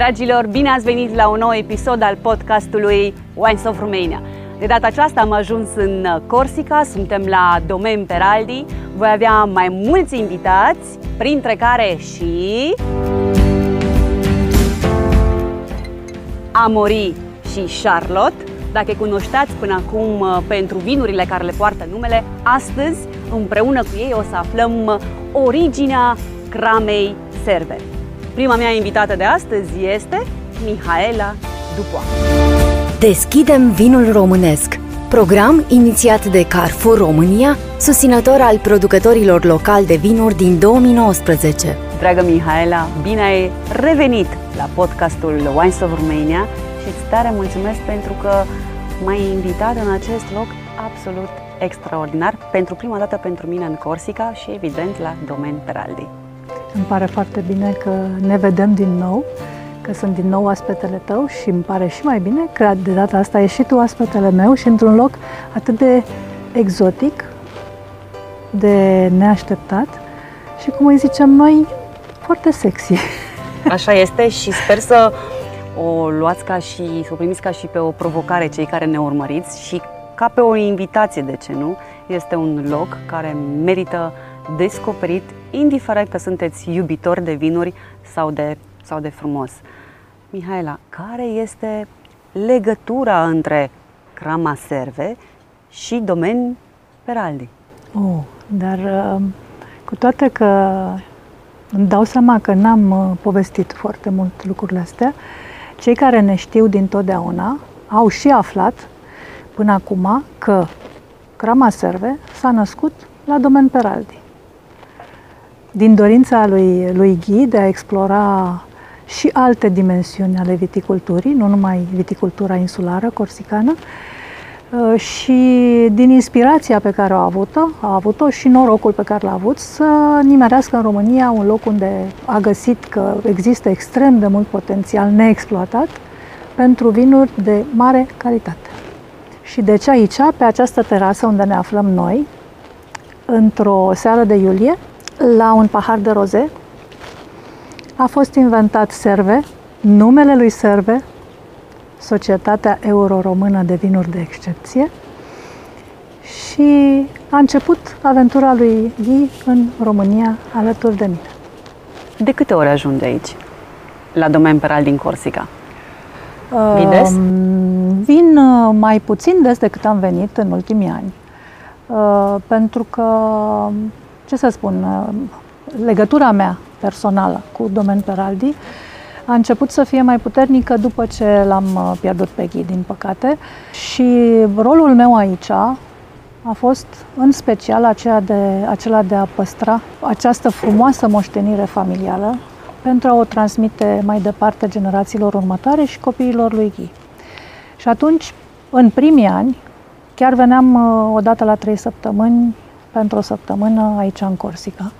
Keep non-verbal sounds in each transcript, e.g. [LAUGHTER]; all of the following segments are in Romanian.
Dragilor, bine ați venit la un nou episod al podcastului Wines of Romania. De data aceasta am ajuns în Corsica, suntem la Domen Peraldi. Voi avea mai mulți invitați, printre care și... Amori și Charlotte. Dacă cunoșteați până acum uh, pentru vinurile care le poartă numele, astăzi, împreună cu ei, o să aflăm uh, originea cramei serbe. Prima mea invitată de astăzi este Mihaela Dupoa. Deschidem vinul românesc. Program inițiat de Carrefour România, susținător al producătorilor locali de vinuri din 2019. Dragă Mihaela, bine ai revenit la podcastul Wines of Romania și îți tare mulțumesc pentru că m-ai invitat în acest loc absolut extraordinar, pentru prima dată pentru mine în Corsica și evident la Domen Peraldi. Îmi pare foarte bine că ne vedem din nou, că sunt din nou aspetele tău și îmi pare și mai bine că de data asta ești și tu aspetele meu și într-un loc atât de exotic, de neașteptat și, cum îi zicem noi, foarte sexy. [LAUGHS] Așa este și sper să o luați ca și, să o primiți ca și pe o provocare cei care ne urmăriți și ca pe o invitație, de ce nu? Este un loc care merită descoperit, indiferent că sunteți iubitori de vinuri sau de, sau de frumos. Mihaela, care este legătura între Crama Serve și Domen Peraldi? Oh, dar uh, cu toate că îmi dau seama că n-am uh, povestit foarte mult lucrurile astea, cei care ne știu din totdeauna au și aflat până acum că Crama Serve s-a născut la Domen Peraldi din dorința lui, lui Ghi de a explora și alte dimensiuni ale viticulturii, nu numai viticultura insulară, corsicană, uh, și din inspirația pe care a avut-o, a avut-o și norocul pe care l-a avut să nimerească în România un loc unde a găsit că există extrem de mult potențial neexploatat pentru vinuri de mare calitate. Și deci aici, pe această terasă unde ne aflăm noi, într-o seară de iulie, la un pahar de roze. A fost inventat Serve, numele lui Serve, Societatea Euro-Română de Vinuri de Excepție, și a început aventura lui Ghi în România alături de mine. De câte ori ajunge aici, la Domen Peral din Corsica? Vin des? Vin uh, mai puțin des decât am venit în ultimii ani. Uh, pentru că ce să spun, uh, legătura mea personală cu Domen Peraldi a început să fie mai puternică după ce l-am uh, pierdut pe Ghi, din păcate. Și rolul meu aici a fost în special aceea de, acela de a păstra această frumoasă moștenire familială pentru a o transmite mai departe generațiilor următoare și copiilor lui Ghi. Și atunci, în primii ani, chiar veneam uh, o dată la trei săptămâni pentru o săptămână aici în Corsica,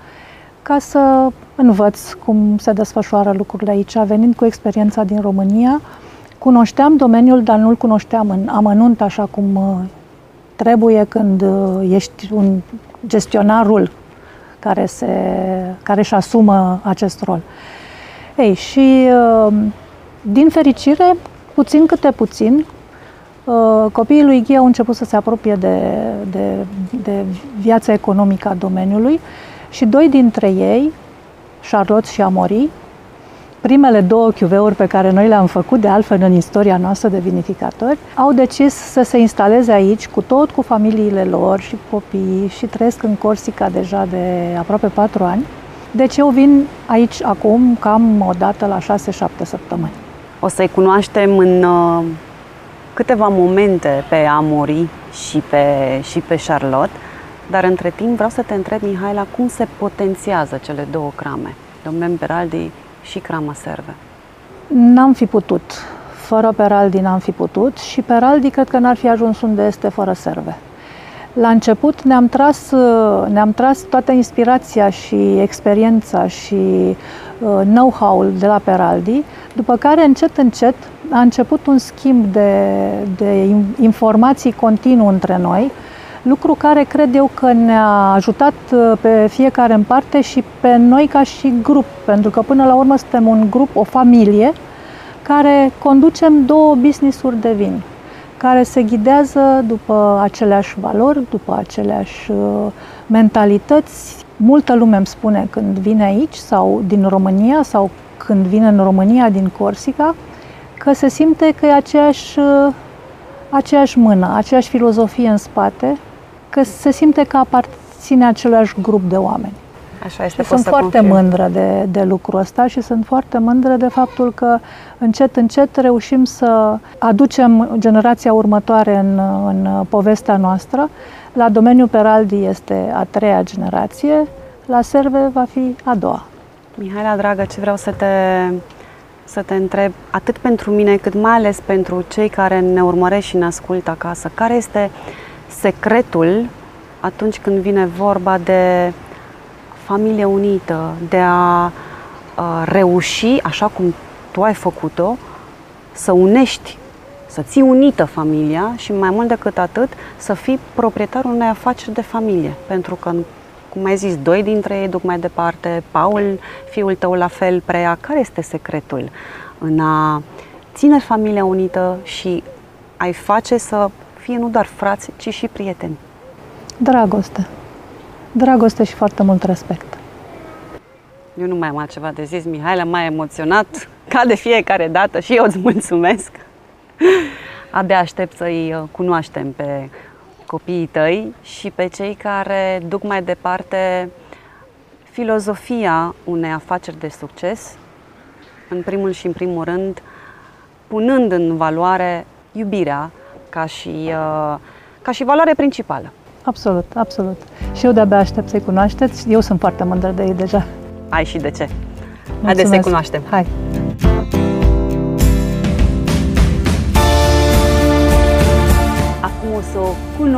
ca să învăț cum se desfășoară lucrurile aici, venind cu experiența din România. Cunoșteam domeniul, dar nu-l cunoșteam în amănunt așa cum uh, trebuie când uh, ești un gestionarul care, se, care își asumă acest rol. Ei, și uh, din fericire, puțin câte puțin, Uh, copiii lui Ghia au început să se apropie de, de, de viața economică a domeniului și doi dintre ei, Charlotte și Amori, primele două chiuveuri pe care noi le-am făcut de altfel în istoria noastră de vinificatori, au decis să se instaleze aici cu tot cu familiile lor și copiii și trăiesc în Corsica deja de aproape patru ani. Deci eu vin aici acum cam o dată la 6-7 săptămâni. O să-i cunoaștem în uh, câteva momente pe Amori și pe, și pe Charlotte, dar între timp vreau să te întreb, Mihaela, cum se potențiază cele două crame, Domnul Peraldi și crama serve? N-am fi putut. Fără Peraldi n-am fi putut și Peraldi cred că n-ar fi ajuns unde este fără serve. La început ne-am tras, ne-am tras toată inspirația și experiența și uh, know-how-ul de la Peraldi, după care încet, încet a început un schimb de, de informații continuu între noi, lucru care cred eu că ne-a ajutat uh, pe fiecare în parte și pe noi ca și grup, pentru că până la urmă suntem un grup, o familie, care conducem două business-uri de vin, care se ghidează după aceleași valori, după aceleași uh, mentalități. Multă lume îmi spune când vine aici sau din România sau când vine în România din Corsica, că se simte că e aceeași, uh, aceeași mână, aceeași filozofie în spate, că se simte că aparține același grup de oameni. Așa este, și sunt foarte confirm. mândră de, de lucrul ăsta și sunt foarte mândră de faptul că încet, încet reușim să aducem generația următoare în, în povestea noastră. La domeniul Peraldi este a treia generație, la Serve va fi a doua. Mihaela, dragă, ce vreau să te, să te întreb, atât pentru mine, cât mai ales pentru cei care ne urmăresc și ne ascultă acasă, care este secretul atunci când vine vorba de familie unită, de a reuși, așa cum tu ai făcut-o, să unești, să ții unită familia și mai mult decât atât, să fii proprietarul unei afaceri de familie. Pentru că, cum ai zis, doi dintre ei duc mai departe, Paul, fiul tău la fel, preia. Care este secretul în a ține familia unită și ai face să fie nu doar frați, ci și prieteni? Dragoste. Dragoste și foarte mult respect. Eu nu mai am altceva de zis, Mihaela m-a emoționat ca de fiecare dată și eu îți mulțumesc. Abia aștept să-i uh, cunoaștem pe copiii tăi și pe cei care duc mai departe filozofia unei afaceri de succes, în primul și în primul rând, punând în valoare iubirea ca și, uh, ca și valoare principală. Absolut, absolut. Și eu de-abia aștept să-i cunoașteți. Eu sunt foarte mândră de ei deja. Ai și de ce. Haideți să-i cunoaștem. Hai.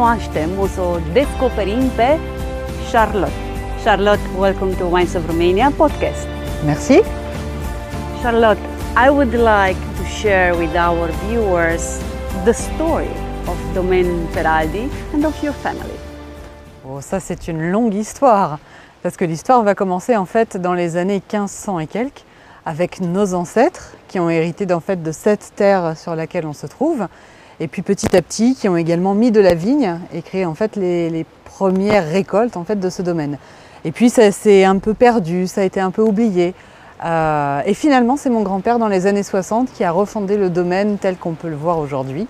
Cunoaștem, o să o descoperim pe Charlotte. Charlotte, welcome to Wines of Romania podcast. Merci. Charlotte, I would like to share with our viewers the story of Domaine Feraldi and of your family. Oh, ça c'est une longue histoire, parce que l'histoire va commencer en fait dans les années 1500 et quelques, avec nos ancêtres qui ont hérité en fait de cette terre sur laquelle on se trouve, et puis petit à petit qui ont également mis de la vigne et créé en fait les, premières récoltes en fait de ce domaine. Et puis ça s'est un peu perdu, ça a été un peu oublié. Euh, et finalement, c'est mon grand-père dans les années 60 qui a refondé le domaine tel qu'on peut le voir aujourd'hui.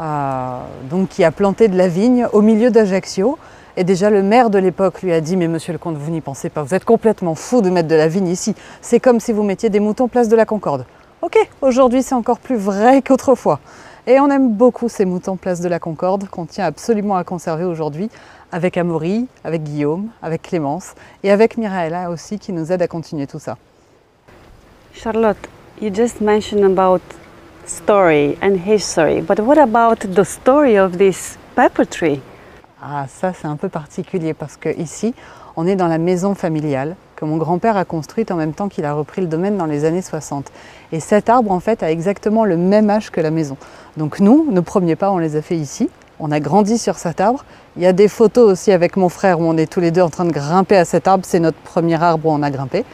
Euh, donc qui a planté de la vigne au milieu d'Ajaccio. Et déjà le maire de l'époque lui a dit Mais monsieur le comte, vous n'y pensez pas, vous êtes complètement fou de mettre de la vigne ici. C'est comme si vous mettiez des moutons place de la Concorde. Ok, aujourd'hui c'est encore plus vrai qu'autrefois. Et on aime beaucoup ces moutons place de la Concorde qu'on tient absolument à conserver aujourd'hui avec Amaury, avec Guillaume, avec Clémence et avec Miraela aussi qui nous aide à continuer tout ça. Charlotte, you just mentioned about story and history, but what about the story of this pepper tree? Ah, ça c'est un peu particulier parce que ici, on est dans la maison familiale que mon grand-père a construite en même temps qu'il a repris le domaine dans les années 60. Et cet arbre en fait a exactement le même âge que la maison. Donc nous, nos premiers pas, on les a fait ici. On a grandi sur cet arbre. Il y a des photos aussi avec mon frère où on est tous les deux en train de grimper à cet arbre. C'est notre premier arbre où on a grimpé.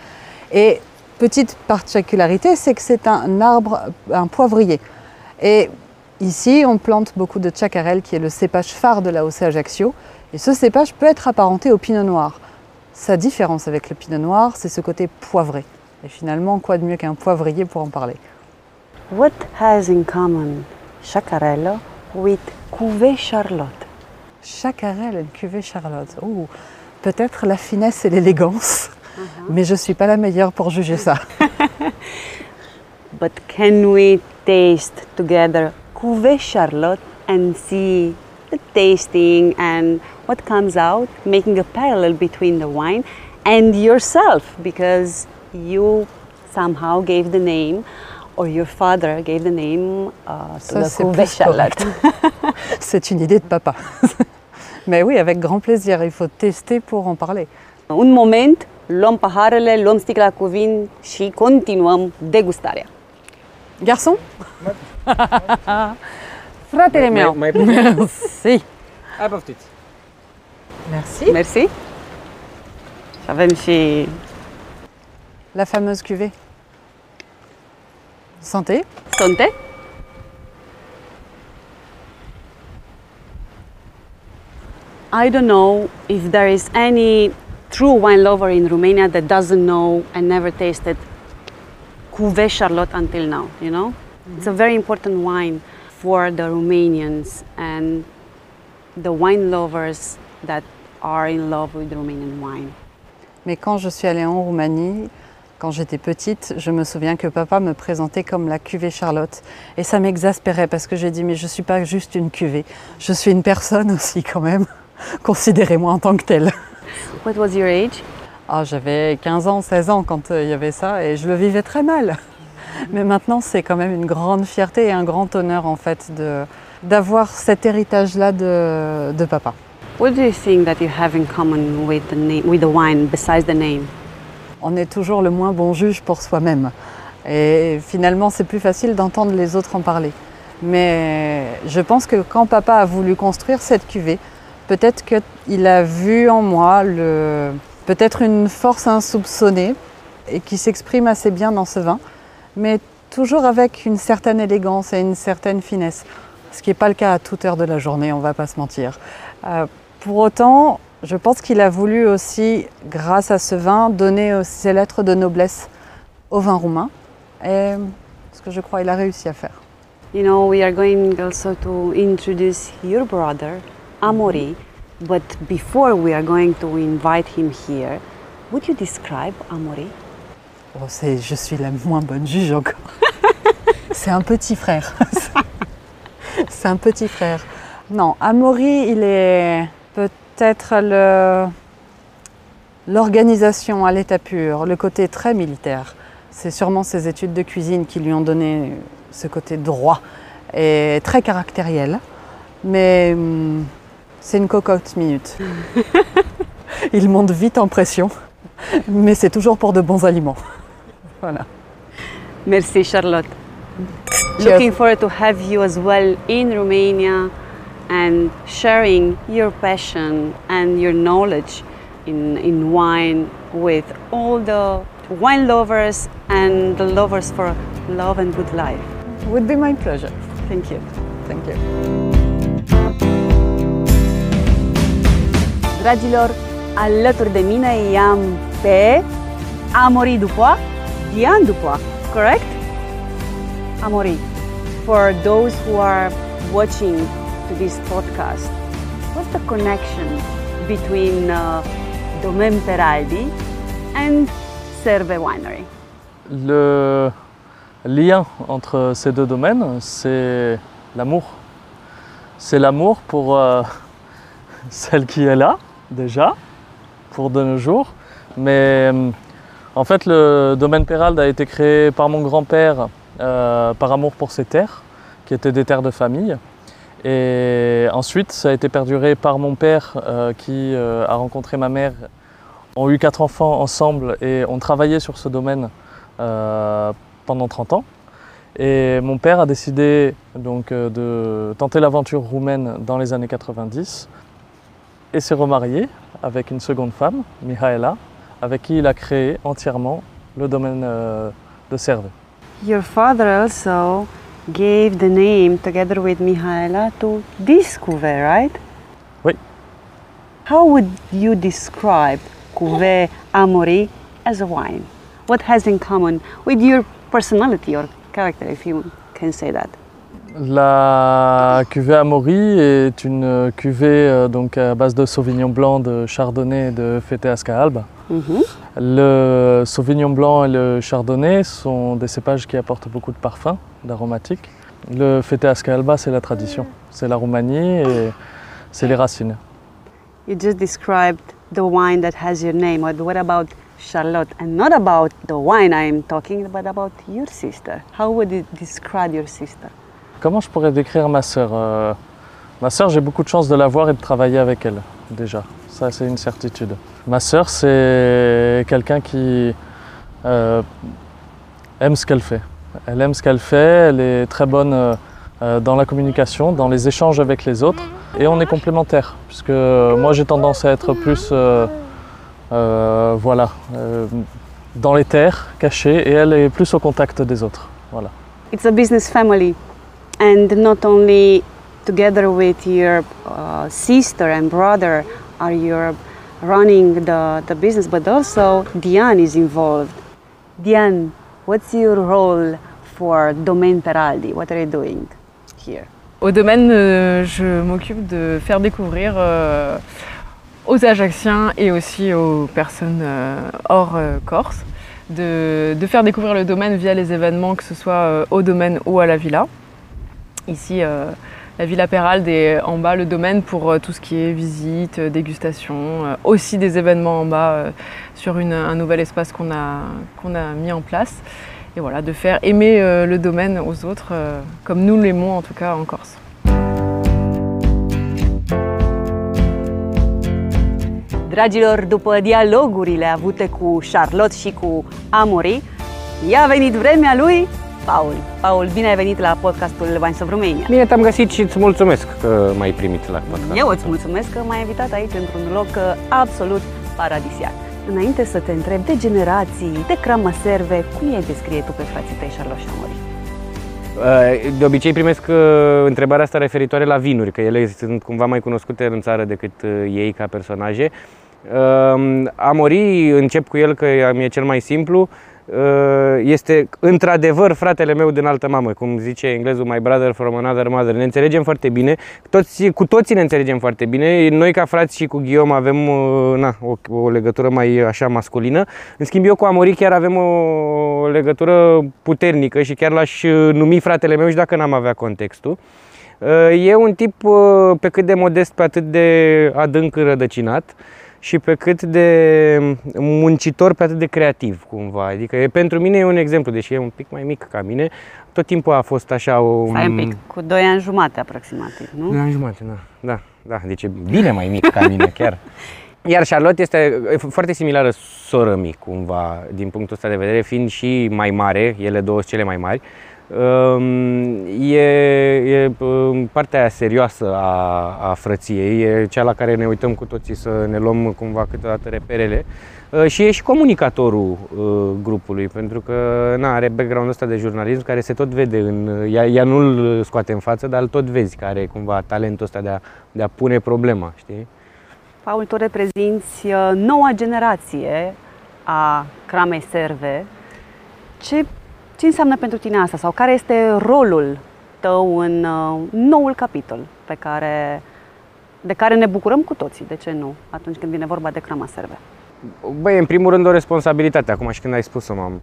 Et petite particularité, c'est que c'est un arbre, un poivrier. Et ici, on plante beaucoup de chacarelle, qui est le cépage phare de la Haussée Ajaccio. Et ce cépage peut être apparenté au pinot noir. Sa différence avec le pinot noir, c'est ce côté poivré. Et finalement, quoi de mieux qu'un poivrier pour en parler? What has in common chacarelle with cuvée Charlotte Chacarelle et cuvée Charlotte. Oh, peut-être la finesse et l'élégance. Uh-huh. Mais je ne suis pas la meilleure pour juger ça. [LAUGHS] But can we taste together Cuvée Charlotte and see the tasting and what comes out, making a parallel between the wine and yourself? Because you somehow gave the name or your father gave the name uh, to Ça, the c'est [LAUGHS] une idée de papa. [LAUGHS] Mais oui, avec grand plaisir, il faut tester pour en parler. Un moment, luăm paharele, luăm sticla cu vin și continuăm degustarea. Garçon? Fratele meu! Mai, mai Merci! Poftiți! Merci! Merci! Și avem și... La fameuse cuvée. Santé. Santé. I don't know if there is any true wine lover in Romania that doesn't know and never tasted Cuvée Charlotte until now, you know? It's a very important wine for the Romanians and the wine lovers that are in love with Romanian wine. Mais quand je suis allée en Roumanie, quand j'étais petite, je me souviens que papa me présentait comme la cuvée Charlotte. Et ça m'exaspérait parce que j'ai dit, mais je ne suis pas juste une cuvée, je suis une personne aussi quand même. [LAUGHS] Considérez-moi en tant que telle. What was your age? Ah, J'avais 15 ans, 16 ans quand euh, il y avait ça et je le vivais très mal. [LAUGHS] Mais maintenant, c'est quand même une grande fierté et un grand honneur en fait de- d'avoir cet héritage-là de, de papa. What do you think that you have in common with the, na- with the wine besides the name? On est toujours le moins bon juge pour soi-même. Et finalement, c'est plus facile d'entendre les autres en parler. Mais je pense que quand papa a voulu construire cette cuvée, peut-être qu'il a vu en moi peut-être une force insoupçonnée et qui s'exprime assez bien dans ce vin, mais toujours avec une certaine élégance et une certaine finesse. Ce qui n'est pas le cas à toute heure de la journée, on ne va pas se mentir. Euh, pour autant, je pense qu'il a voulu aussi, grâce à ce vin, donner ses lettres de noblesse au vin roumain. Et ce que je crois il a réussi à faire. You know, we are going also to introduce your brother, Amori. But before we are going to invite him here, would you describe Amori? Oh, c'est- je suis la moins bonne juge encore. [LAUGHS] c'est un petit frère. [LAUGHS] c'est un petit frère. Non, Amaury, il est le- l'organisation à l'état pur, le côté très militaire. C'est sûrement ses études de cuisine qui lui ont donné ce côté droit et très caractériel. Mais hum, c'est une cocotte minute. [LAUGHS] il monte vite en pression, mais c'est toujours pour de bons aliments. Voilà. Merci, Charlotte. Cheers. Looking forward to have you as well in Romania and sharing your passion and your knowledge in, in wine with all the wine lovers and the lovers for love and good life. It Would be my pleasure. Thank you. Thank you. Dragilor, alături de mine i-am pe Amori Dupois, Diane Dupois, correct? Amori, for those who are watching this podcast, what's the connection between uh, Domaine Peraldi and Serve Winery? Le lien entre ces deux domaines, c'est l'amour. C'est l'amour pour euh, [LAUGHS] celle qui est là, déjà, pour de nos jours. Mais euh, en fait, le domaine Pérald a été créé par mon grand-père euh, par amour pour ses terres, qui étaient des terres de famille. Et ensuite, ça a été perduré par mon père euh, qui euh, a rencontré ma mère, ont eu quatre enfants ensemble et ont travaillé sur ce domaine euh, pendant 30 ans. Et mon père a décidé donc de tenter l'aventure roumaine dans les années 90 et s'est remarié avec une seconde femme, Mihaela, avec qui il a créé entièrement le domaine de Serve. Your father also gave the name together with Mihaela to this cuvée, right? Oui. How would you describe cuvée Amori as a wine? What has in common with your personality or character, if you can say that? La cuvée Amaury est une cuvée euh, donc à base de Sauvignon blanc, de Chardonnay et de Fete Asca Mhm. Le Sauvignon blanc et le Chardonnay sont des cépages qui apportent beaucoup de parfums, d'aromatiques. Le Fete Asca Alba, c'est la tradition, c'est la Roumanie et c'est les racines. You just described the wine that has your name, but what about Charlotte? And not about the wine I'm talking, but about your sister. How would you describe your sister? Comment je pourrais décrire ma sœur Euh, Ma sœur, j'ai beaucoup de chance de la voir et de travailler avec elle, déjà. Ça, c'est une certitude. Ma sœur, c'est quelqu'un qui euh, aime ce qu'elle fait. Elle aime ce qu'elle fait, elle est très bonne euh, dans la communication, dans les échanges avec les autres. Et on est complémentaires, puisque moi, j'ai tendance à être plus, voilà, dans les terres, cachée, et elle est plus au contact des autres. Voilà. it's a business family, and not only together with your uh, sister and brother are you running the, business, but also Diane is involved. Diane, what's your role for Domaine Peraldi? What are you doing here? Au domaine, euh, je m'occupe de faire découvrir euh, aux Ajacciens et aussi aux personnes euh, hors Corse, de, faire découvrir le domaine via les événements, que ce soit au domaine ou à la villa. Ici, euh, la Villa Peralde et en bas le domaine pour tout ce qui est visite, dégustation, aussi des événements en bas sur un nouvel espace qu'on a, qu'on a mis en place. Et voilà, de faire aimer le domaine aux autres, comme nous l'aimons en tout cas en Corse. Dragilor, după dialogurile avute cu Charlotte și cu Amori, i-a venit vremea lui Paul. Paul, bine ai venit la podcastul Wines of Romania. Bine te-am găsit și îți mulțumesc că m-ai primit la podcast. Eu îți mulțumesc că m-ai invitat aici într-un loc uh, absolut paradisiac. Înainte să te întreb de generații, de crama serve, cum e descrie tu pe frații tăi Charlotte și Amori? Uh, de obicei primesc uh, întrebarea asta referitoare la vinuri, că ele sunt cumva mai cunoscute în țară decât ei ca personaje. Amori, încep cu el că mi-e cel mai simplu, Uh, este într-adevăr fratele meu din altă mamă, cum zice englezul my brother from another mother. Ne înțelegem foarte bine, toți, cu toții ne înțelegem foarte bine. Noi ca frați și cu Guillaume avem uh, na, o, o legătură mai așa masculină. În schimb eu cu Amori chiar avem o legătură puternică și chiar l-aș numi fratele meu și dacă n-am avea contextul. Uh, e un tip pe cât de modest, pe atât de adânc rădăcinat și pe cât de muncitor, pe atât de creativ cumva. Adică e, pentru mine e un exemplu, deși e un pic mai mic ca mine, tot timpul a fost așa o... Stai un pic, cu 2 ani jumate aproximativ, nu? 2 ani jumate, da, da, da, deci e bine mai mic ca mine chiar. [LAUGHS] Iar Charlotte este foarte similară soră mic cumva, din punctul ăsta de vedere, fiind și mai mare, ele două cele mai mari. E, e partea aia serioasă a, a frăției, e cea la care ne uităm cu toții să ne luăm cumva câteodată reperele și e și comunicatorul grupului, pentru că na, are background ăsta de jurnalism care se tot vede, în, ea, ea nu-l scoate în față, dar îl tot vezi, care are cumva talentul ăsta de a, de a pune problema, știi? Paul, tu reprezinți noua generație a cramei serve. Ce ce înseamnă pentru tine asta? Sau care este rolul tău în uh, noul capitol pe care, de care ne bucurăm cu toții, de ce nu, atunci când vine vorba de crama serve? Băi, în primul rând o responsabilitate, acum și când ai spus-o, mam. [LAUGHS]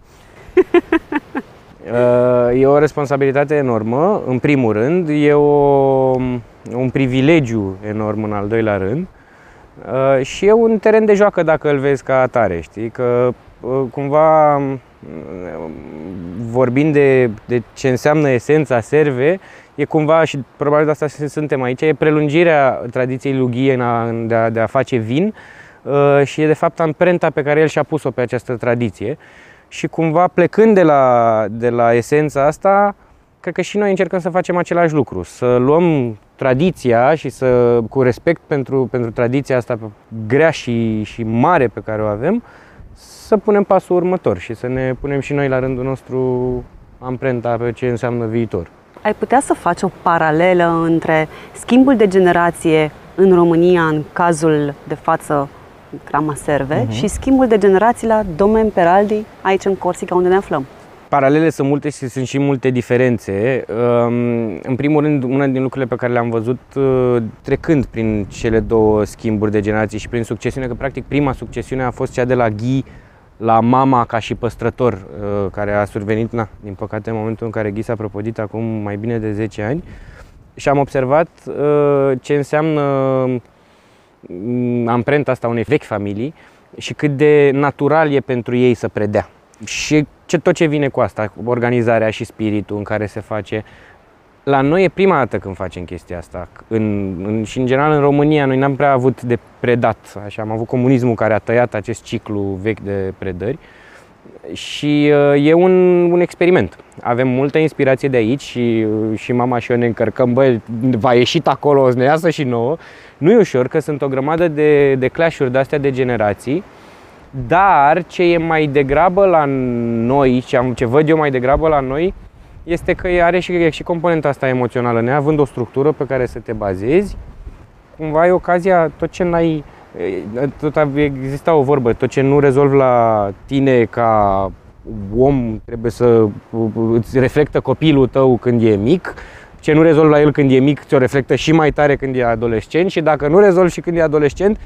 Uh, e o responsabilitate enormă, în primul rând, e o, un privilegiu enorm în al doilea rând. Uh, și e un teren de joacă dacă îl vezi ca atare, știi, că cumva vorbind de, de ce înseamnă esența serve, e cumva, și probabil de asta suntem aici, e prelungirea tradiției lui Ghie de a, de a face vin uh, și e de fapt amprenta pe care el și-a pus-o pe această tradiție. Și cumva plecând de la, de la esența asta, cred că și noi încercăm să facem același lucru, să luăm tradiția și să, cu respect pentru, pentru tradiția asta grea și, și mare pe care o avem, să punem pasul următor și să ne punem și noi la rândul nostru amprenta pe ce înseamnă viitor. Ai putea să faci o paralelă între schimbul de generație în România, în cazul de față Crama Serve, uh-huh. și schimbul de generații la Domen Peraldi, aici în Corsica, unde ne aflăm? Paralele sunt multe și sunt și multe diferențe. În primul rând, una din lucrurile pe care le-am văzut uh, trecând prin cele două schimburi de generații și prin succesiune, că practic prima succesiune a fost cea de la Ghi la mama ca și păstrător, uh, care a survenit, na, din păcate, în momentul în care Ghi s-a propodit acum mai bine de 10 ani. Și am observat uh, ce înseamnă mm, amprenta asta unei vechi familii și cât de natural e pentru ei să predea. Și ce, tot ce vine cu asta, organizarea și spiritul în care se face. La noi e prima dată când facem chestia asta. În, în, și în general în România noi n-am prea avut de predat. Așa, am avut comunismul care a tăiat acest ciclu vechi de predări. Și uh, e un, un experiment. Avem multă inspirație de aici și, uh, și mama și eu ne încărcăm, băi, va ieșit acolo, o să ne iasă și nouă. Nu e ușor, că sunt o grămadă de, de clash-uri de astea de generații dar ce e mai degrabă la noi, ce, am, ce văd eu mai degrabă la noi, este că are și, și componenta asta emoțională. Neavând o structură pe care să te bazezi, cumva ai ocazia, tot ce n-ai, tot exista o vorbă, tot ce nu rezolvi la tine ca om trebuie să îți reflectă copilul tău când e mic, ce nu rezolvi la el când e mic, ți-o reflectă și mai tare când e adolescent și dacă nu rezolvi și când e adolescent,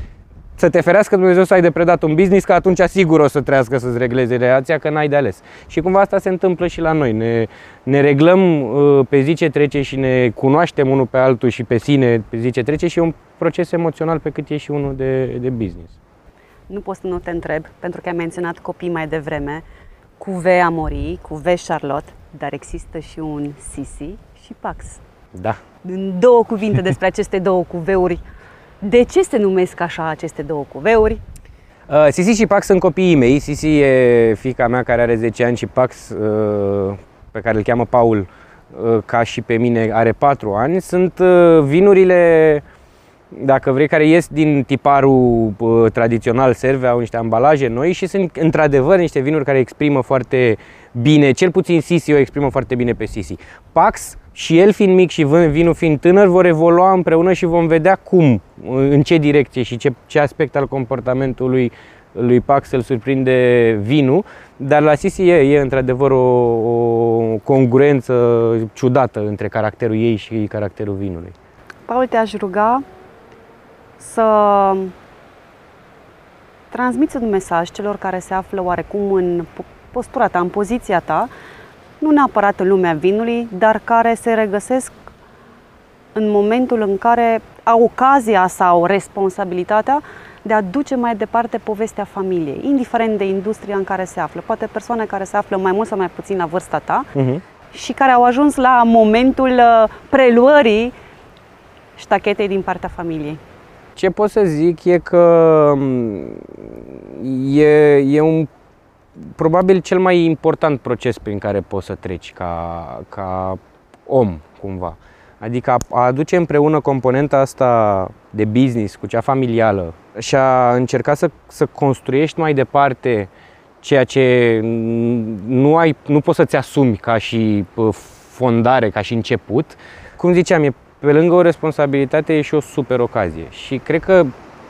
să te ferească Dumnezeu să ai de predat un business, că atunci sigur o să trească să-ți regleze relația, că n-ai de ales. Și cumva asta se întâmplă și la noi. Ne, ne reglăm uh, pe zi ce trece și ne cunoaștem unul pe altul și pe sine pe zi ce trece și e un proces emoțional pe cât e și unul de, de business. Nu pot să nu te întreb, pentru că ai menționat copii mai devreme, cu V Amori, cu V Charlotte, dar există și un Sisi și Pax. Da. În două cuvinte despre aceste două cuveuri, de ce se numesc așa aceste două cuveuri? Uh, Sisi și Pax sunt copiii mei. Sisi e fica mea care are 10 ani și Pax, uh, pe care îl cheamă Paul, uh, ca și pe mine, are 4 ani. Sunt uh, vinurile, dacă vrei, care ies din tiparul uh, tradițional serve, au niște ambalaje noi și sunt într-adevăr niște vinuri care exprimă foarte bine, cel puțin Sisi o exprimă foarte bine pe Sisi. Pax și el fiind mic și vinul fiind tânăr, vor evolua împreună și vom vedea cum, în ce direcție și ce, ce aspect al comportamentului lui Pax îl surprinde vinul, dar la Sisi e, e într-adevăr o, o congruență ciudată între caracterul ei și caracterul vinului. Paul, te-aș ruga să transmiți un mesaj celor care se află oarecum în postura ta, în poziția ta, nu neapărat în lumea vinului, dar care se regăsesc în momentul în care au ocazia sau responsabilitatea de a duce mai departe povestea familiei, indiferent de industria în care se află. Poate persoane care se află mai mult sau mai puțin la vârsta ta uh-huh. și care au ajuns la momentul uh, preluării ștachetei din partea familiei. Ce pot să zic e că mm, e, e un probabil cel mai important proces prin care poți să treci ca, ca om, cumva. Adică a aduce împreună componenta asta de business cu cea familială și a încerca să, să construiești mai departe ceea ce nu, ai, nu poți să-ți asumi ca și fondare, ca și început. Cum ziceam, e pe lângă o responsabilitate e și o super ocazie. Și cred că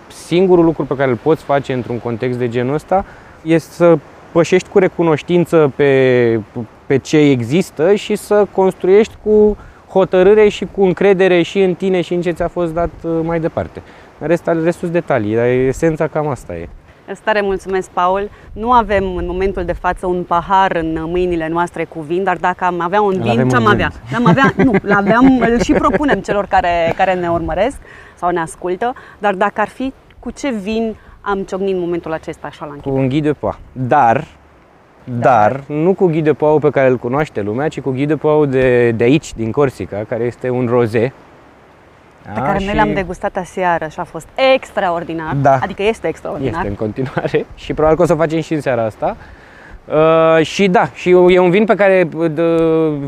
singurul lucru pe care îl poți face într-un context de genul ăsta este să pășești cu recunoștință pe, pe ce există și să construiești cu hotărâre și cu încredere și în tine și în ce ți-a fost dat uh, mai departe. În rest, restul detalii, dar esența cam asta e. Îți tare mulțumesc, Paul. Nu avem în momentul de față un pahar în mâinile noastre cu vin, dar dacă am avea un vin, ce am avea? Am avea? [LAUGHS] Nu, l-aveam, îl și propunem celor care, care ne urmăresc sau ne ascultă, dar dacă ar fi, cu ce vin am ciocnit în momentul acesta așa la închidere. Cu un ghid de poa. Dar, dar, dar, nu cu ghid de poa pe care îl cunoaște lumea, ci cu ghid de poa de, de aici, din Corsica, care este un roze. Pe care și... noi l-am degustat aseară și a fost extraordinar. Da. Adică este extraordinar. Este în continuare și probabil că o să o facem și în seara asta. Uh, și da, și e un vin pe care de,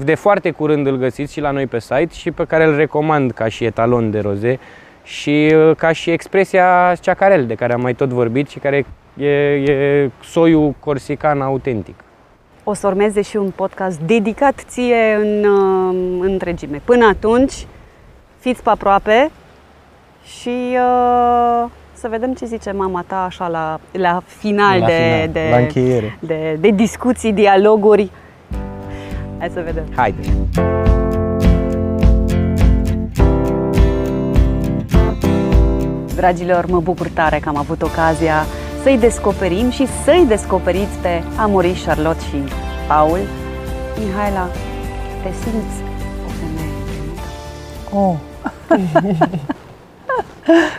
de foarte curând îl găsiți și la noi pe site și pe care îl recomand ca și etalon de roze și uh, ca și expresia ceacarel de care am mai tot vorbit și care e, e soiul corsican autentic. O să urmeze și un podcast dedicat ție în, uh, în întregime. Până atunci, fiți pe aproape și uh, să vedem ce zice mama ta așa la, la final, la de, final, de, la încheiere. De, de discuții, dialoguri. Hai să vedem. Haide! Dragilor, mă bucur tare că am avut ocazia să-i descoperim și să-i descoperiți pe Amori, Charlotte și Paul. Mihaela, te simți o femeie Oh. [LAUGHS]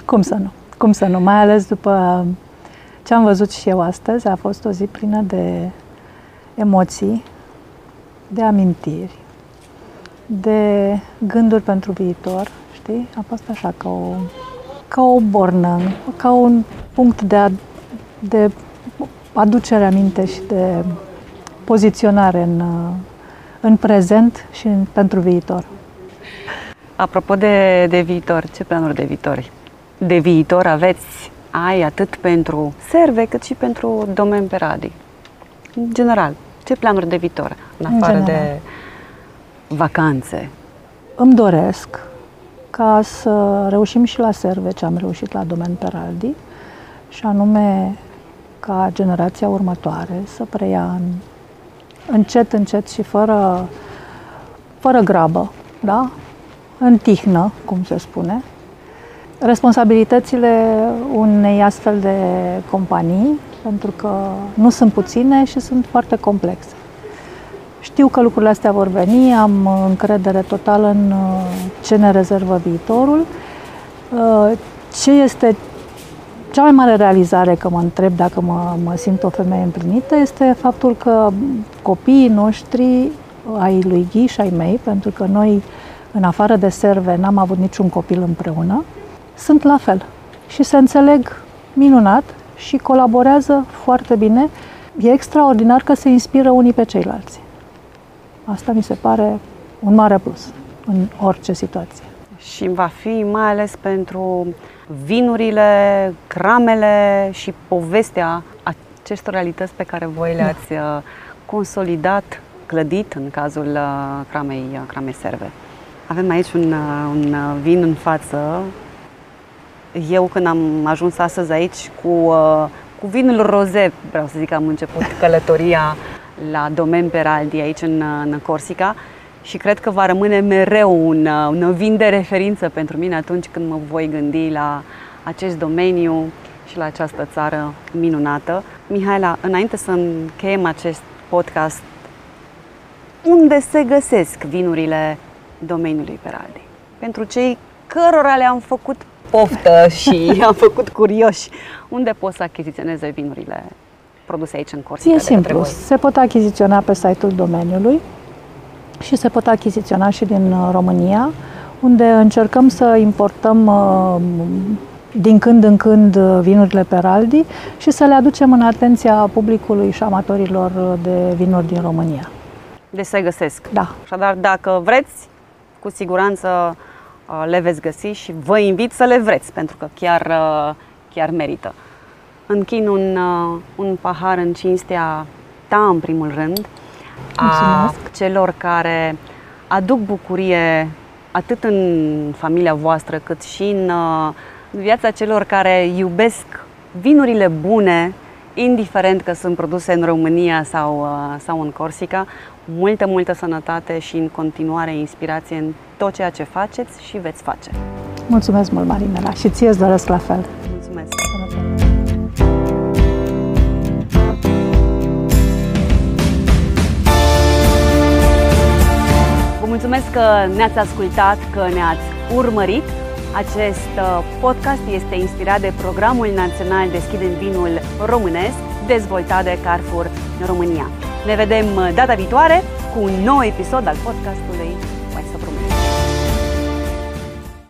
Cum să nu? Cum să nu? Mai ales după ce am văzut și eu astăzi, a fost o zi plină de emoții, de amintiri, de gânduri pentru viitor, știi? A fost așa ca o ca o bornă, ca un punct de, a, de aducere aminte și de poziționare în, în prezent și în, pentru viitor. Apropo de, de viitor, ce planuri de viitor? De viitor aveți, ai atât pentru serve cât și pentru domen pe radii. În general, ce planuri de viitor? În afară în de vacanțe? Îmi doresc ca să reușim și la serve ce am reușit la Domen Peraldi și anume ca generația următoare să preia în, încet, încet și fără, fără grabă, da? în tihnă, cum se spune, responsabilitățile unei astfel de companii, pentru că nu sunt puține și sunt foarte complexe. Știu că lucrurile astea vor veni, am încredere totală în uh, ce ne rezervă viitorul. Uh, ce este cea mai mare realizare, că mă întreb dacă mă, mă simt o femeie împlinită, este faptul că copiii noștri, ai lui Ghi și ai mei, pentru că noi, în afară de serve, n-am avut niciun copil împreună, sunt la fel și se înțeleg minunat și colaborează foarte bine. E extraordinar că se inspiră unii pe ceilalți. Asta mi se pare un mare plus în orice situație. Și va fi mai ales pentru vinurile, cramele și povestea acestor realități pe care voi da. le-ați da. consolidat, clădit în cazul uh, cramei, uh, cramei serve. Avem aici un, un vin în față. Eu când am ajuns astăzi aici cu, cu vinul roze, vreau să zic că am început călătoria la Domen Peraldi aici în, în Corsica și cred că va rămâne mereu un, un vin de referință pentru mine atunci când mă voi gândi la acest domeniu și la această țară minunată. Mihaela, înainte să încheiem acest podcast, unde se găsesc vinurile domeniului Peraldi? Pentru cei cărora le-am făcut poftă și [LAUGHS] am făcut curioși, unde pot să achiziționeze vinurile produse aici în Corsica? E simplu. Se pot achiziționa pe site-ul domeniului și se pot achiziționa și din uh, România, unde încercăm să importăm uh, din când în când uh, vinurile Peraldi și să le aducem în atenția publicului și amatorilor de vinuri din România. Deci se găsesc. Da. Așadar, dacă vreți, cu siguranță le veți găsi și vă invit să le vreți, pentru că chiar, chiar merită închin un, uh, un pahar în cinstea ta, în primul rând, a celor care aduc bucurie atât în familia voastră, cât și în uh, viața celor care iubesc vinurile bune, indiferent că sunt produse în România sau, uh, sau în Corsica. Multă, multă sănătate și în continuare inspirație în tot ceea ce faceți și veți face. Mulțumesc mult, Marinela, și ție îți doresc la fel. Mulțumesc! mulțumesc că ne-ați ascultat, că ne-ați urmărit. Acest uh, podcast este inspirat de Programul Național Deschidem Vinul Românesc, dezvoltat de Carrefour în România. Ne vedem uh, data viitoare cu un nou episod al podcastului Mai să Românesc.